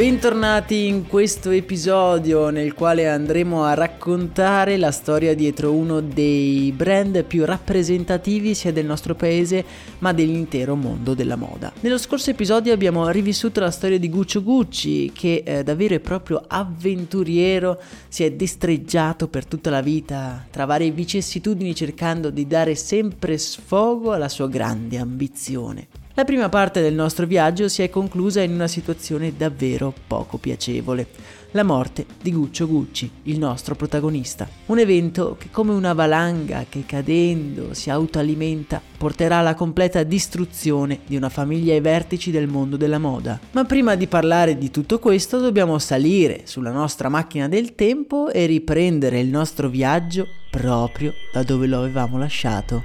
Bentornati in questo episodio nel quale andremo a raccontare la storia dietro uno dei brand più rappresentativi sia del nostro paese ma dell'intero mondo della moda. Nello scorso episodio abbiamo rivissuto la storia di Guccio Gucci che eh, da vero e proprio avventuriero si è destreggiato per tutta la vita tra varie vicissitudini cercando di dare sempre sfogo alla sua grande ambizione. La prima parte del nostro viaggio si è conclusa in una situazione davvero poco piacevole. La morte di Guccio Gucci, il nostro protagonista. Un evento che come una valanga che cadendo si autoalimenta porterà alla completa distruzione di una famiglia ai vertici del mondo della moda. Ma prima di parlare di tutto questo dobbiamo salire sulla nostra macchina del tempo e riprendere il nostro viaggio proprio da dove lo avevamo lasciato.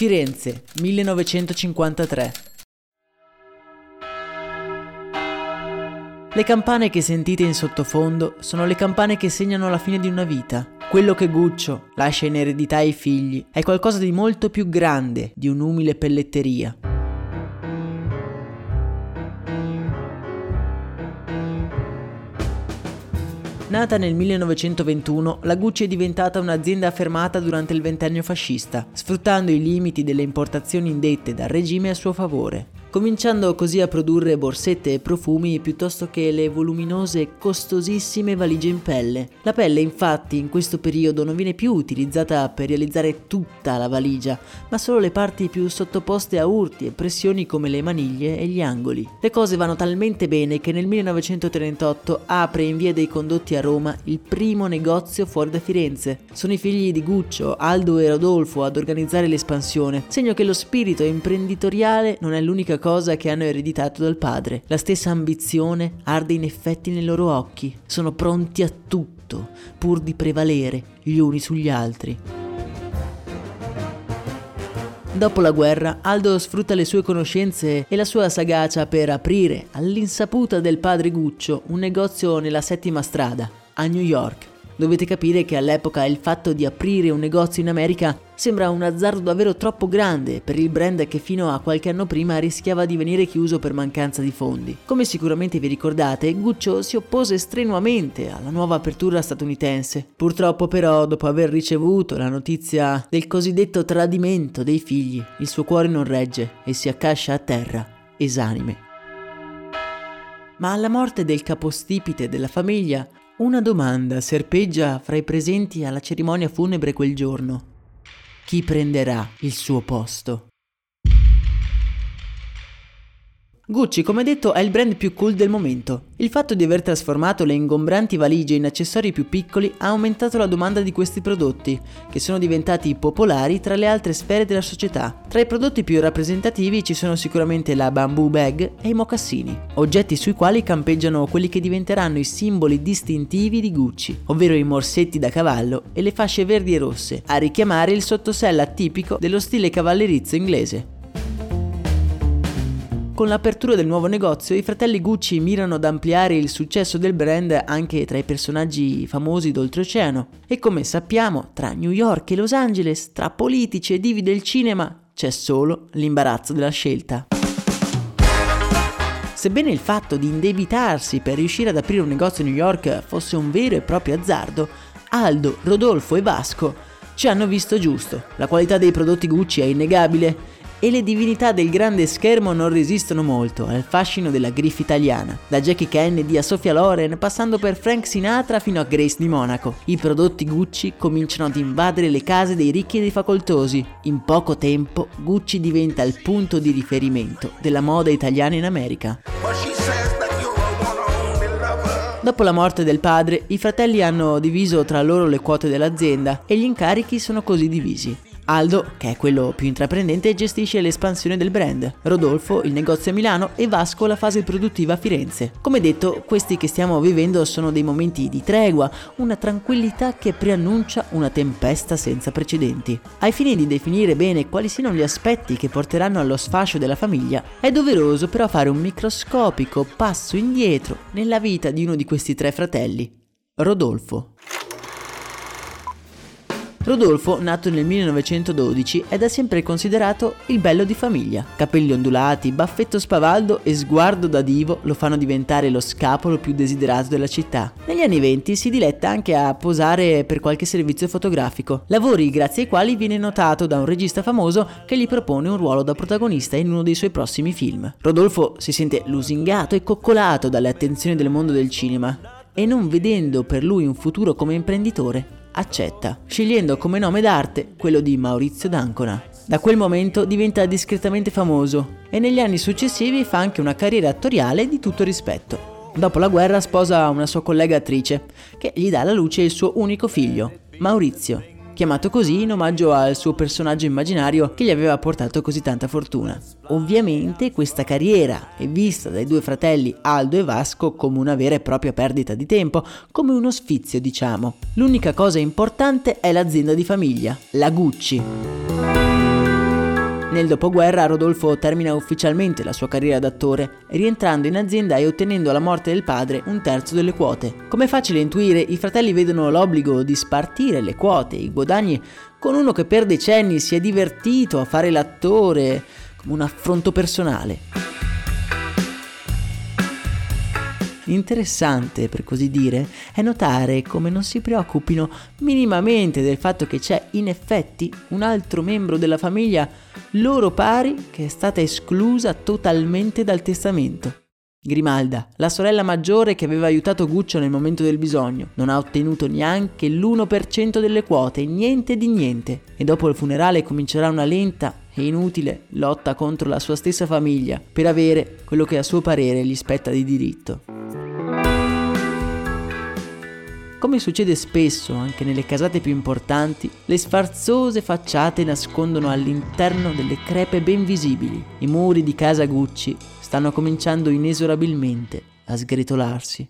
Firenze, 1953. Le campane che sentite in sottofondo sono le campane che segnano la fine di una vita. Quello che Guccio lascia in eredità ai figli è qualcosa di molto più grande di un'umile pelletteria. Nata nel 1921, la Gucci è diventata un'azienda affermata durante il ventennio fascista, sfruttando i limiti delle importazioni indette dal regime a suo favore cominciando così a produrre borsette e profumi piuttosto che le voluminose e costosissime valigie in pelle. La pelle infatti in questo periodo non viene più utilizzata per realizzare tutta la valigia, ma solo le parti più sottoposte a urti e pressioni come le maniglie e gli angoli. Le cose vanno talmente bene che nel 1938 apre in via dei Condotti a Roma il primo negozio fuori da Firenze. Sono i figli di Guccio, Aldo e Rodolfo ad organizzare l'espansione, segno che lo spirito imprenditoriale non è l'unica cosa che hanno ereditato dal padre. La stessa ambizione arde in effetti nei loro occhi. Sono pronti a tutto, pur di prevalere gli uni sugli altri. Dopo la guerra, Aldo sfrutta le sue conoscenze e la sua sagacia per aprire, all'insaputa del padre Guccio, un negozio nella settima strada, a New York. Dovete capire che all'epoca il fatto di aprire un negozio in America sembra un azzardo davvero troppo grande per il brand che fino a qualche anno prima rischiava di venire chiuso per mancanza di fondi. Come sicuramente vi ricordate, Guccio si oppose strenuamente alla nuova apertura statunitense. Purtroppo però, dopo aver ricevuto la notizia del cosiddetto tradimento dei figli, il suo cuore non regge e si accascia a terra, esanime. Ma alla morte del capostipite della famiglia, una domanda serpeggia fra i presenti alla cerimonia funebre quel giorno chi prenderà il suo posto. Gucci, come detto, è il brand più cool del momento. Il fatto di aver trasformato le ingombranti valigie in accessori più piccoli ha aumentato la domanda di questi prodotti, che sono diventati popolari tra le altre sfere della società. Tra i prodotti più rappresentativi ci sono sicuramente la bamboo bag e i mocassini, oggetti sui quali campeggiano quelli che diventeranno i simboli distintivi di Gucci, ovvero i morsetti da cavallo e le fasce verdi e rosse, a richiamare il sottosella tipico dello stile cavallerizzo inglese. Con l'apertura del nuovo negozio, i fratelli Gucci mirano ad ampliare il successo del brand anche tra i personaggi famosi d'oltreoceano. E come sappiamo, tra New York e Los Angeles, tra politici e divi del cinema, c'è solo l'imbarazzo della scelta. Sebbene il fatto di indebitarsi per riuscire ad aprire un negozio a New York fosse un vero e proprio azzardo, Aldo, Rodolfo e Vasco ci hanno visto giusto. La qualità dei prodotti Gucci è innegabile e le divinità del grande schermo non resistono molto al fascino della griffa italiana, da Jackie Kennedy a Sofia Loren passando per Frank Sinatra fino a Grace di Monaco. I prodotti Gucci cominciano ad invadere le case dei ricchi e dei facoltosi. In poco tempo Gucci diventa il punto di riferimento della moda italiana in America. Dopo la morte del padre, i fratelli hanno diviso tra loro le quote dell'azienda e gli incarichi sono così divisi. Aldo, che è quello più intraprendente, gestisce l'espansione del brand, Rodolfo il negozio a Milano e Vasco la fase produttiva a Firenze. Come detto, questi che stiamo vivendo sono dei momenti di tregua, una tranquillità che preannuncia una tempesta senza precedenti. Ai fini di definire bene quali siano gli aspetti che porteranno allo sfascio della famiglia, è doveroso però fare un microscopico passo indietro nella vita di uno di questi tre fratelli, Rodolfo. Rodolfo, nato nel 1912, è da sempre considerato il bello di famiglia. Capelli ondulati, baffetto spavaldo e sguardo da divo lo fanno diventare lo scapolo più desiderato della città. Negli anni 20 si diletta anche a posare per qualche servizio fotografico, lavori grazie ai quali viene notato da un regista famoso che gli propone un ruolo da protagonista in uno dei suoi prossimi film. Rodolfo si sente lusingato e coccolato dalle attenzioni del mondo del cinema e non vedendo per lui un futuro come imprenditore, accetta, scegliendo come nome d'arte quello di Maurizio D'Ancona. Da quel momento diventa discretamente famoso e negli anni successivi fa anche una carriera attoriale di tutto rispetto. Dopo la guerra sposa una sua collega attrice, che gli dà alla luce il suo unico figlio, Maurizio, chiamato così in omaggio al suo personaggio immaginario che gli aveva portato così tanta fortuna. Ovviamente questa carriera è vista dai due fratelli Aldo e Vasco come una vera e propria perdita di tempo, come uno sfizio diciamo. L'unica cosa importante è l'azienda di famiglia, la Gucci. Nel dopoguerra Rodolfo termina ufficialmente la sua carriera d'attore, rientrando in azienda e ottenendo alla morte del padre un terzo delle quote. Come è facile intuire, i fratelli vedono l'obbligo di spartire le quote i guadagni con uno che per decenni si è divertito a fare l'attore come un affronto personale. Interessante, per così dire, è notare come non si preoccupino minimamente del fatto che c'è in effetti un altro membro della famiglia loro pari che è stata esclusa totalmente dal testamento. Grimalda, la sorella maggiore che aveva aiutato Guccio nel momento del bisogno, non ha ottenuto neanche l'1% delle quote, niente di niente. E dopo il funerale comincerà una lenta e inutile lotta contro la sua stessa famiglia per avere quello che a suo parere gli spetta di diritto. Come succede spesso anche nelle casate più importanti, le sfarzose facciate nascondono all'interno delle crepe ben visibili. I muri di casa Gucci stanno cominciando inesorabilmente a sgretolarsi.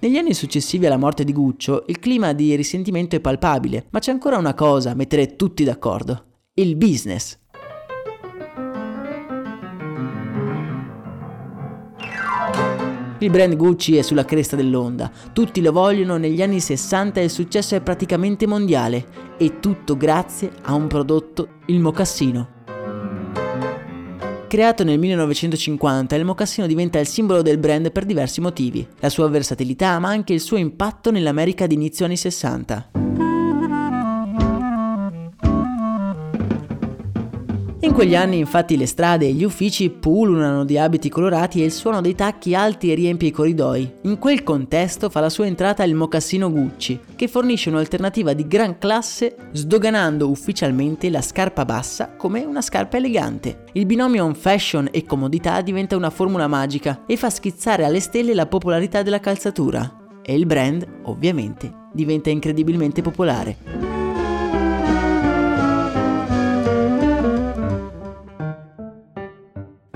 Negli anni successivi alla morte di Guccio, il clima di risentimento è palpabile, ma c'è ancora una cosa a mettere tutti d'accordo. Il business. Il brand Gucci è sulla cresta dell'onda, tutti lo vogliono, negli anni 60 il successo è praticamente mondiale e tutto grazie a un prodotto, il mocassino. Creato nel 1950, il mocassino diventa il simbolo del brand per diversi motivi, la sua versatilità ma anche il suo impatto nell'America di inizio anni 60. Quegli anni infatti le strade e gli uffici pullulano di abiti colorati e il suono dei tacchi alti riempie i corridoi. In quel contesto fa la sua entrata il mocassino Gucci, che fornisce un'alternativa di gran classe sdoganando ufficialmente la scarpa bassa come una scarpa elegante. Il binomio fashion e comodità diventa una formula magica e fa schizzare alle stelle la popolarità della calzatura. E il brand, ovviamente, diventa incredibilmente popolare.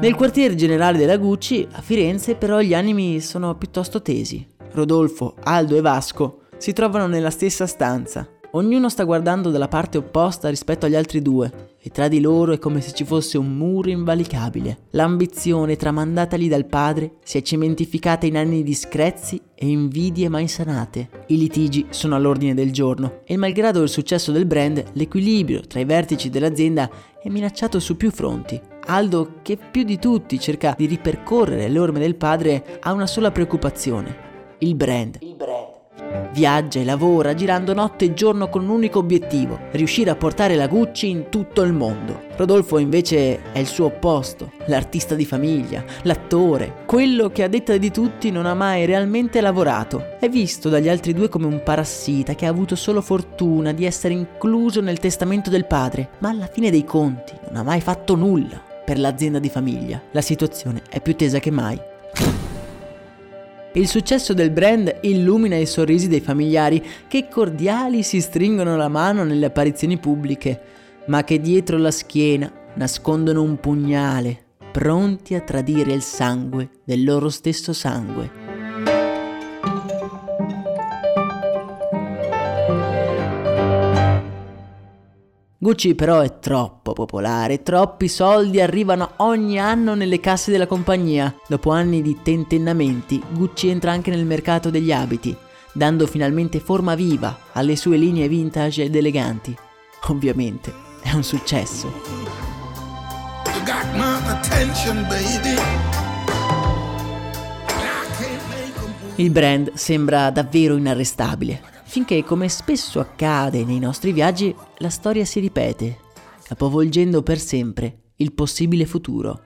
Nel quartiere generale della Gucci, a Firenze, però gli animi sono piuttosto tesi. Rodolfo, Aldo e Vasco si trovano nella stessa stanza. Ognuno sta guardando dalla parte opposta rispetto agli altri due e tra di loro è come se ci fosse un muro invalicabile. L'ambizione tramandatagli dal padre si è cementificata in anni di screzi e invidie mai sanate. I litigi sono all'ordine del giorno e malgrado il successo del brand, l'equilibrio tra i vertici dell'azienda è minacciato su più fronti. Aldo, che più di tutti cerca di ripercorrere le orme del padre, ha una sola preoccupazione. Il brand. Il brand. Viaggia e lavora girando notte e giorno con un unico obiettivo, riuscire a portare la Gucci in tutto il mondo. Rodolfo invece è il suo opposto, l'artista di famiglia, l'attore, quello che a detta di tutti non ha mai realmente lavorato. È visto dagli altri due come un parassita che ha avuto solo fortuna di essere incluso nel testamento del padre, ma alla fine dei conti non ha mai fatto nulla per l'azienda di famiglia. La situazione è più tesa che mai. Il successo del brand illumina i sorrisi dei familiari che cordiali si stringono la mano nelle apparizioni pubbliche, ma che dietro la schiena nascondono un pugnale, pronti a tradire il sangue del loro stesso sangue. Gucci però è troppo popolare, troppi soldi arrivano ogni anno nelle casse della compagnia. Dopo anni di tentennamenti, Gucci entra anche nel mercato degli abiti, dando finalmente forma viva alle sue linee vintage ed eleganti. Ovviamente è un successo. Il brand sembra davvero inarrestabile finché, come spesso accade nei nostri viaggi, la storia si ripete, capovolgendo per sempre il possibile futuro.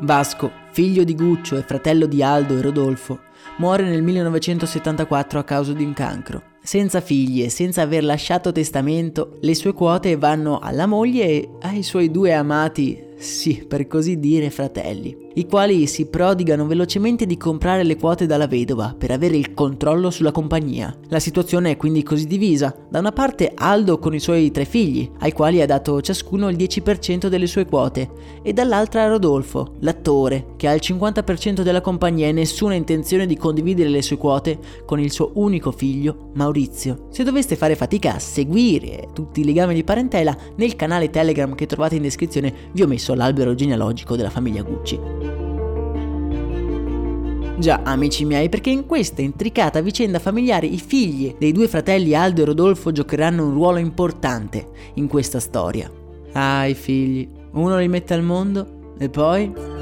Vasco, figlio di Guccio e fratello di Aldo e Rodolfo, muore nel 1974 a causa di un cancro. Senza figli e senza aver lasciato testamento, le sue quote vanno alla moglie e ai suoi due amati sì, per così dire, fratelli, i quali si prodigano velocemente di comprare le quote dalla vedova per avere il controllo sulla compagnia. La situazione è quindi così divisa. Da una parte Aldo con i suoi tre figli, ai quali ha dato ciascuno il 10% delle sue quote, e dall'altra Rodolfo, l'attore, che ha il 50% della compagnia e nessuna intenzione di condividere le sue quote con il suo unico figlio, Maurizio. Se doveste fare fatica a seguire tutti i legami di parentela, nel canale Telegram che trovate in descrizione vi ho messo l'albero genealogico della famiglia Gucci. Già, amici miei, perché in questa intricata vicenda familiare i figli dei due fratelli Aldo e Rodolfo giocheranno un ruolo importante in questa storia. Ah, i figli. Uno li mette al mondo e poi...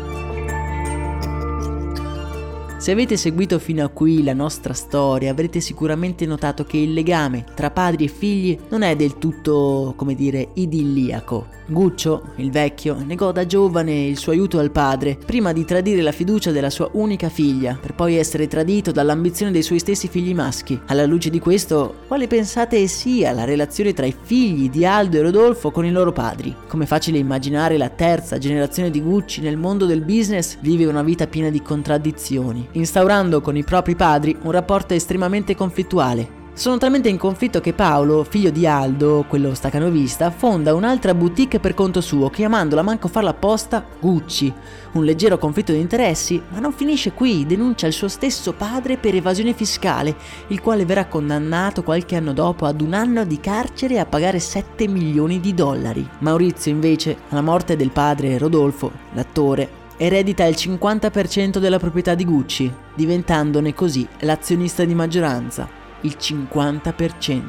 Se avete seguito fino a qui la nostra storia avrete sicuramente notato che il legame tra padri e figli non è del tutto, come dire, idilliaco. Guccio, il vecchio, negò da giovane il suo aiuto al padre prima di tradire la fiducia della sua unica figlia, per poi essere tradito dall'ambizione dei suoi stessi figli maschi. Alla luce di questo, quale pensate sia la relazione tra i figli di Aldo e Rodolfo con i loro padri? Come facile immaginare, la terza generazione di Gucci nel mondo del business vive una vita piena di contraddizioni instaurando con i propri padri un rapporto estremamente conflittuale. Sono talmente in conflitto che Paolo, figlio di Aldo, quello stacanovista, fonda un'altra boutique per conto suo, chiamandola manco farla apposta Gucci. Un leggero conflitto di interessi, ma non finisce qui, denuncia il suo stesso padre per evasione fiscale, il quale verrà condannato qualche anno dopo ad un anno di carcere e a pagare 7 milioni di dollari. Maurizio invece, alla morte del padre Rodolfo, l'attore, eredita il 50% della proprietà di Gucci, diventandone così l'azionista di maggioranza, il 50%.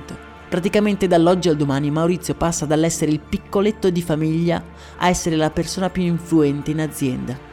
Praticamente dall'oggi al domani Maurizio passa dall'essere il piccoletto di famiglia a essere la persona più influente in azienda.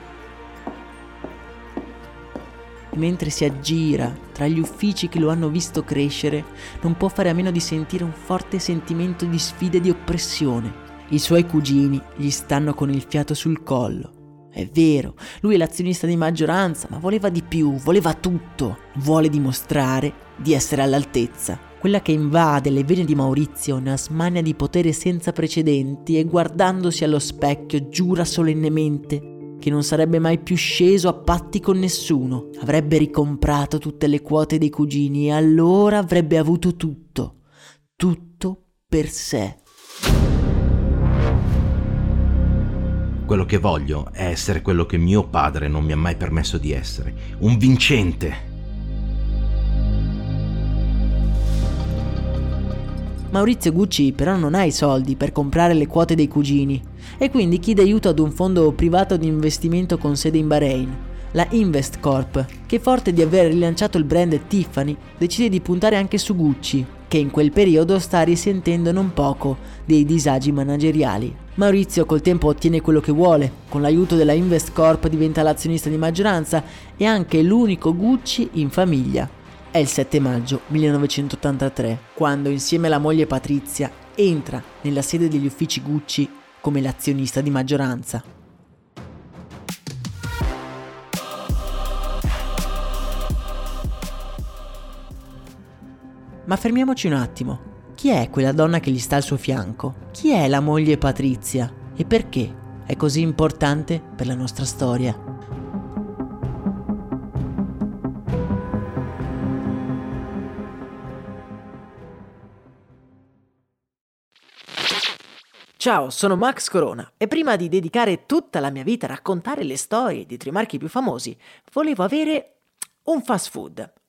mentre si aggira tra gli uffici che lo hanno visto crescere, non può fare a meno di sentire un forte sentimento di sfida e di oppressione. I suoi cugini gli stanno con il fiato sul collo. È vero, lui è l'azionista di maggioranza, ma voleva di più, voleva tutto. Vuole dimostrare di essere all'altezza. Quella che invade le vene di Maurizio è una smania di potere senza precedenti e guardandosi allo specchio giura solennemente che non sarebbe mai più sceso a patti con nessuno, avrebbe ricomprato tutte le quote dei cugini e allora avrebbe avuto tutto, tutto per sé. Quello che voglio è essere quello che mio padre non mi ha mai permesso di essere, un vincente. Maurizio Gucci però non ha i soldi per comprare le quote dei cugini e quindi chiede aiuto ad un fondo privato di investimento con sede in Bahrain, la Invest Corp, che forte di aver rilanciato il brand Tiffany decide di puntare anche su Gucci, che in quel periodo sta risentendo non poco dei disagi manageriali. Maurizio col tempo ottiene quello che vuole, con l'aiuto della Invest Corp diventa l'azionista di maggioranza e anche l'unico Gucci in famiglia. È il 7 maggio 1983, quando insieme alla moglie Patrizia entra nella sede degli uffici Gucci come l'azionista di maggioranza. Ma fermiamoci un attimo. Chi è quella donna che gli sta al suo fianco? Chi è la moglie Patrizia? E perché è così importante per la nostra storia? Ciao, sono Max Corona e prima di dedicare tutta la mia vita a raccontare le storie di tre marchi più famosi, volevo avere un fast food.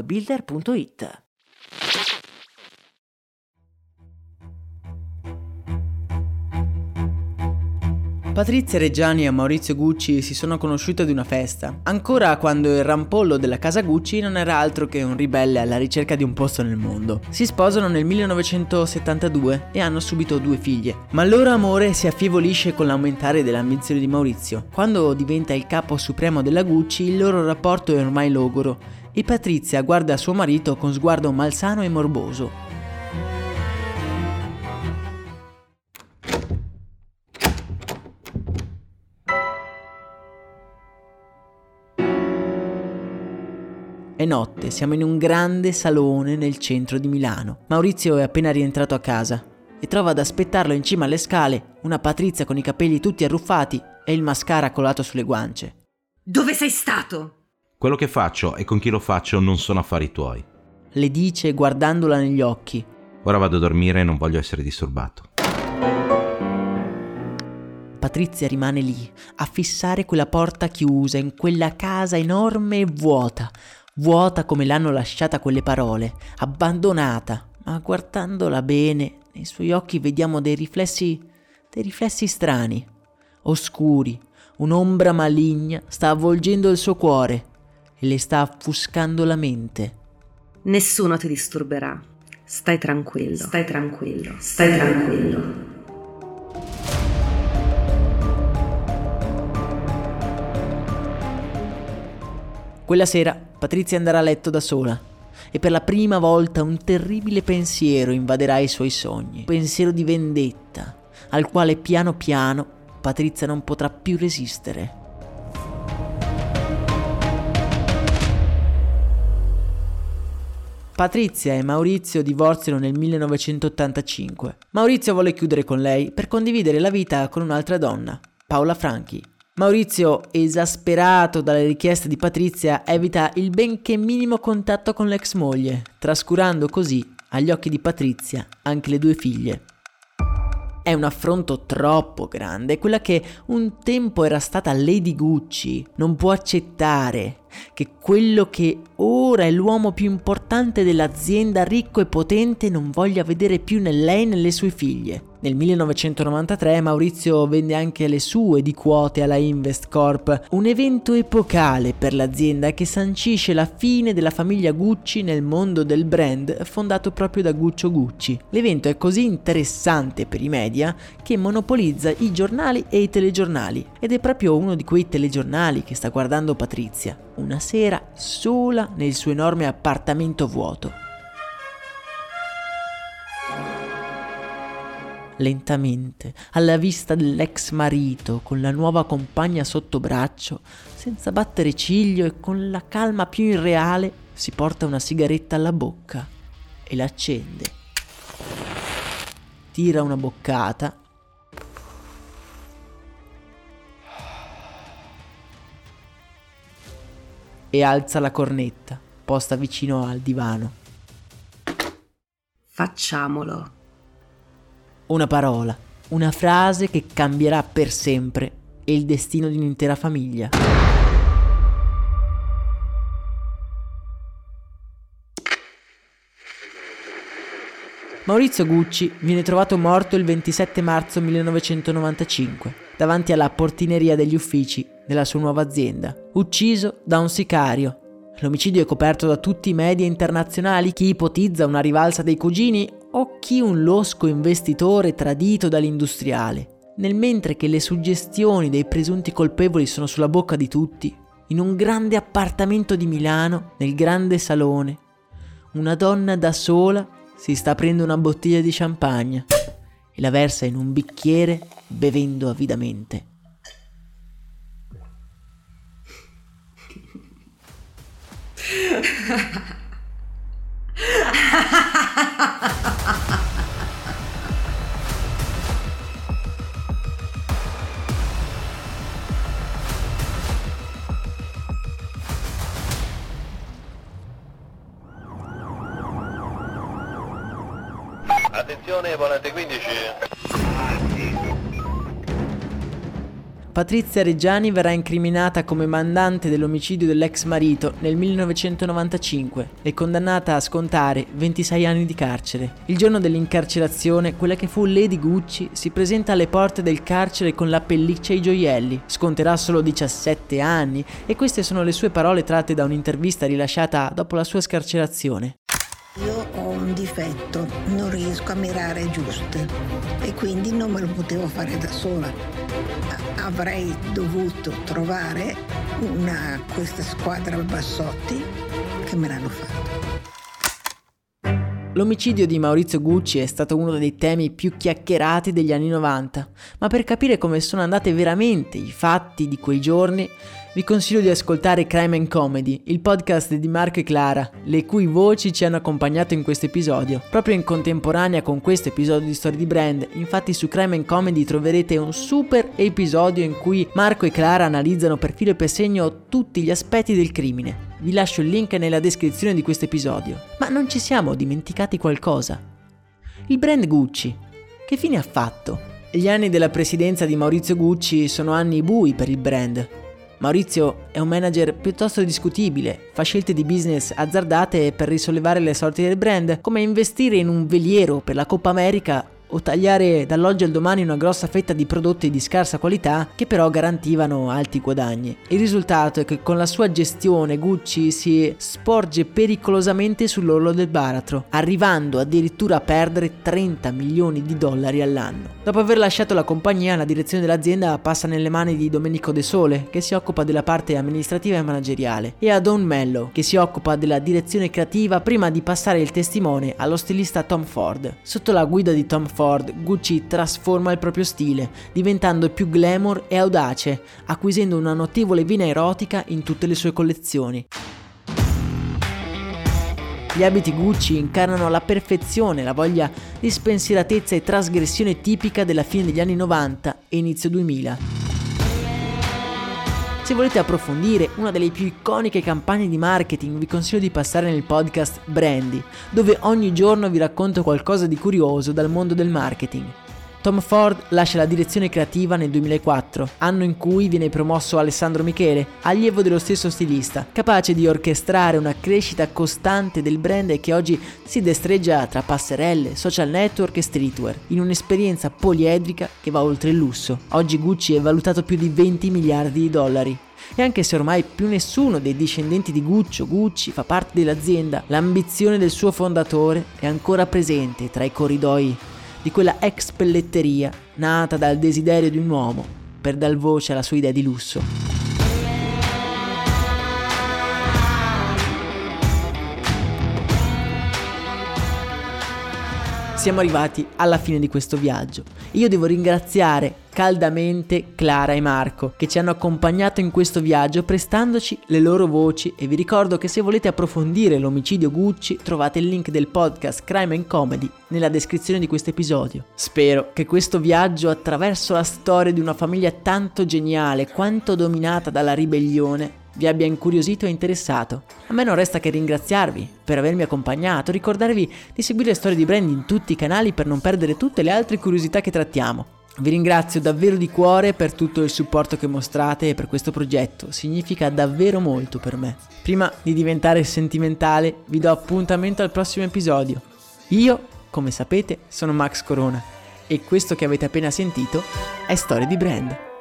appbuilder.it. Patrizia Reggiani e Maurizio Gucci si sono conosciuti ad una festa, ancora quando il rampollo della casa Gucci non era altro che un ribelle alla ricerca di un posto nel mondo. Si sposano nel 1972 e hanno subito due figlie, ma il loro amore si affievolisce con l'aumentare dell'ambizione di Maurizio. Quando diventa il capo supremo della Gucci, il loro rapporto è ormai logoro e Patrizia guarda suo marito con sguardo malsano e morboso. È notte, siamo in un grande salone nel centro di Milano. Maurizio è appena rientrato a casa e trova ad aspettarlo in cima alle scale una Patrizia con i capelli tutti arruffati e il mascara colato sulle guance. Dove sei stato? Quello che faccio e con chi lo faccio non sono affari tuoi. Le dice guardandola negli occhi. Ora vado a dormire e non voglio essere disturbato. Patrizia rimane lì, a fissare quella porta chiusa in quella casa enorme e vuota, vuota come l'hanno lasciata quelle parole, abbandonata, ma guardandola bene, nei suoi occhi vediamo dei riflessi, dei riflessi strani, oscuri, un'ombra maligna sta avvolgendo il suo cuore e le sta affuscando la mente. Nessuno ti disturberà. Stai tranquillo. Stai tranquillo. Stai tranquillo. Quella sera Patrizia andrà a letto da sola e per la prima volta un terribile pensiero invaderà i suoi sogni, un pensiero di vendetta, al quale piano piano Patrizia non potrà più resistere. Patrizia e Maurizio divorziano nel 1985. Maurizio vuole chiudere con lei per condividere la vita con un'altra donna, Paola Franchi. Maurizio, esasperato dalle richieste di Patrizia, evita il benché minimo contatto con l'ex moglie, trascurando così, agli occhi di Patrizia, anche le due figlie. È un affronto troppo grande, quella che un tempo era stata Lady Gucci non può accettare che quello che ora è l'uomo più importante dell'azienda, ricco e potente, non voglia vedere più né lei né le sue figlie. Nel 1993 Maurizio vende anche le sue di quote alla Invest Corp, un evento epocale per l'azienda che sancisce la fine della famiglia Gucci nel mondo del brand fondato proprio da Guccio Gucci. L'evento è così interessante per i media che monopolizza i giornali e i telegiornali ed è proprio uno di quei telegiornali che sta guardando Patrizia, una sera sola nel suo enorme appartamento vuoto. Lentamente, alla vista dell'ex marito, con la nuova compagna sotto braccio, senza battere ciglio e con la calma più irreale, si porta una sigaretta alla bocca e l'accende. Tira una boccata e alza la cornetta posta vicino al divano. Facciamolo. Una parola, una frase che cambierà per sempre il destino di un'intera famiglia. Maurizio Gucci viene trovato morto il 27 marzo 1995 davanti alla portineria degli uffici della sua nuova azienda, ucciso da un sicario. L'omicidio è coperto da tutti i media internazionali, chi ipotizza una rivalsa dei cugini o chi un losco investitore tradito dall'industriale. Nel mentre che le suggestioni dei presunti colpevoli sono sulla bocca di tutti, in un grande appartamento di Milano, nel grande salone, una donna da sola si sta aprendo una bottiglia di champagne e la versa in un bicchiere bevendo avidamente. Attenzione, volante 15. Patrizia Reggiani verrà incriminata come mandante dell'omicidio dell'ex marito nel 1995 e condannata a scontare 26 anni di carcere. Il giorno dell'incarcerazione, quella che fu Lady Gucci si presenta alle porte del carcere con la pelliccia e i gioielli. Sconterà solo 17 anni e queste sono le sue parole tratte da un'intervista rilasciata dopo la sua scarcerazione. Io ho un difetto, non riesco a mirare giuste e quindi non me lo potevo fare da sola. Avrei dovuto trovare una, questa squadra Bassotti che me l'hanno fatto. L'omicidio di Maurizio Gucci è stato uno dei temi più chiacchierati degli anni 90, ma per capire come sono andate veramente i fatti di quei giorni, vi consiglio di ascoltare Crime and Comedy, il podcast di Marco e Clara, le cui voci ci hanno accompagnato in questo episodio. Proprio in contemporanea con questo episodio di Storia di Brand, infatti su Crime and Comedy troverete un super episodio in cui Marco e Clara analizzano per filo e per segno tutti gli aspetti del crimine. Vi lascio il link nella descrizione di questo episodio. Ma non ci siamo dimenticati qualcosa. Il brand Gucci. Che fine ha fatto? Gli anni della presidenza di Maurizio Gucci sono anni bui per il brand. Maurizio è un manager piuttosto discutibile, fa scelte di business azzardate per risollevare le sorti del brand, come investire in un veliero per la Coppa America o tagliare dall'oggi al domani una grossa fetta di prodotti di scarsa qualità che però garantivano alti guadagni. Il risultato è che con la sua gestione Gucci si sporge pericolosamente sull'orlo del baratro, arrivando addirittura a perdere 30 milioni di dollari all'anno. Dopo aver lasciato la compagnia, la direzione dell'azienda passa nelle mani di Domenico De Sole, che si occupa della parte amministrativa e manageriale, e a Don Mello, che si occupa della direzione creativa prima di passare il testimone allo stilista Tom Ford. Sotto la guida di Tom Ford, Gucci trasforma il proprio stile, diventando più glamour e audace, acquisendo una notevole vena erotica in tutte le sue collezioni. Gli abiti Gucci incarnano alla perfezione la voglia di spensieratezza e trasgressione tipica della fine degli anni 90 e inizio 2000. Se volete approfondire una delle più iconiche campagne di marketing, vi consiglio di passare nel podcast Brandy, dove ogni giorno vi racconto qualcosa di curioso dal mondo del marketing. Tom Ford lascia la direzione creativa nel 2004, anno in cui viene promosso Alessandro Michele, allievo dello stesso stilista, capace di orchestrare una crescita costante del brand che oggi si destreggia tra passerelle, social network e streetwear, in un'esperienza poliedrica che va oltre il lusso. Oggi Gucci è valutato più di 20 miliardi di dollari. E anche se ormai più nessuno dei discendenti di Guccio Gucci fa parte dell'azienda, l'ambizione del suo fondatore è ancora presente tra i corridoi di quella ex pelletteria nata dal desiderio di un uomo per dar voce alla sua idea di lusso. Siamo arrivati alla fine di questo viaggio. Io devo ringraziare caldamente Clara e Marco che ci hanno accompagnato in questo viaggio prestandoci le loro voci e vi ricordo che se volete approfondire l'omicidio Gucci trovate il link del podcast Crime and Comedy nella descrizione di questo episodio. Spero che questo viaggio attraverso la storia di una famiglia tanto geniale quanto dominata dalla ribellione vi abbia incuriosito e interessato. A me non resta che ringraziarvi per avermi accompagnato, ricordarvi di seguire Storie di Brand in tutti i canali per non perdere tutte le altre curiosità che trattiamo. Vi ringrazio davvero di cuore per tutto il supporto che mostrate per questo progetto, significa davvero molto per me. Prima di diventare sentimentale, vi do appuntamento al prossimo episodio. Io, come sapete, sono Max Corona e questo che avete appena sentito è Storie di Brand.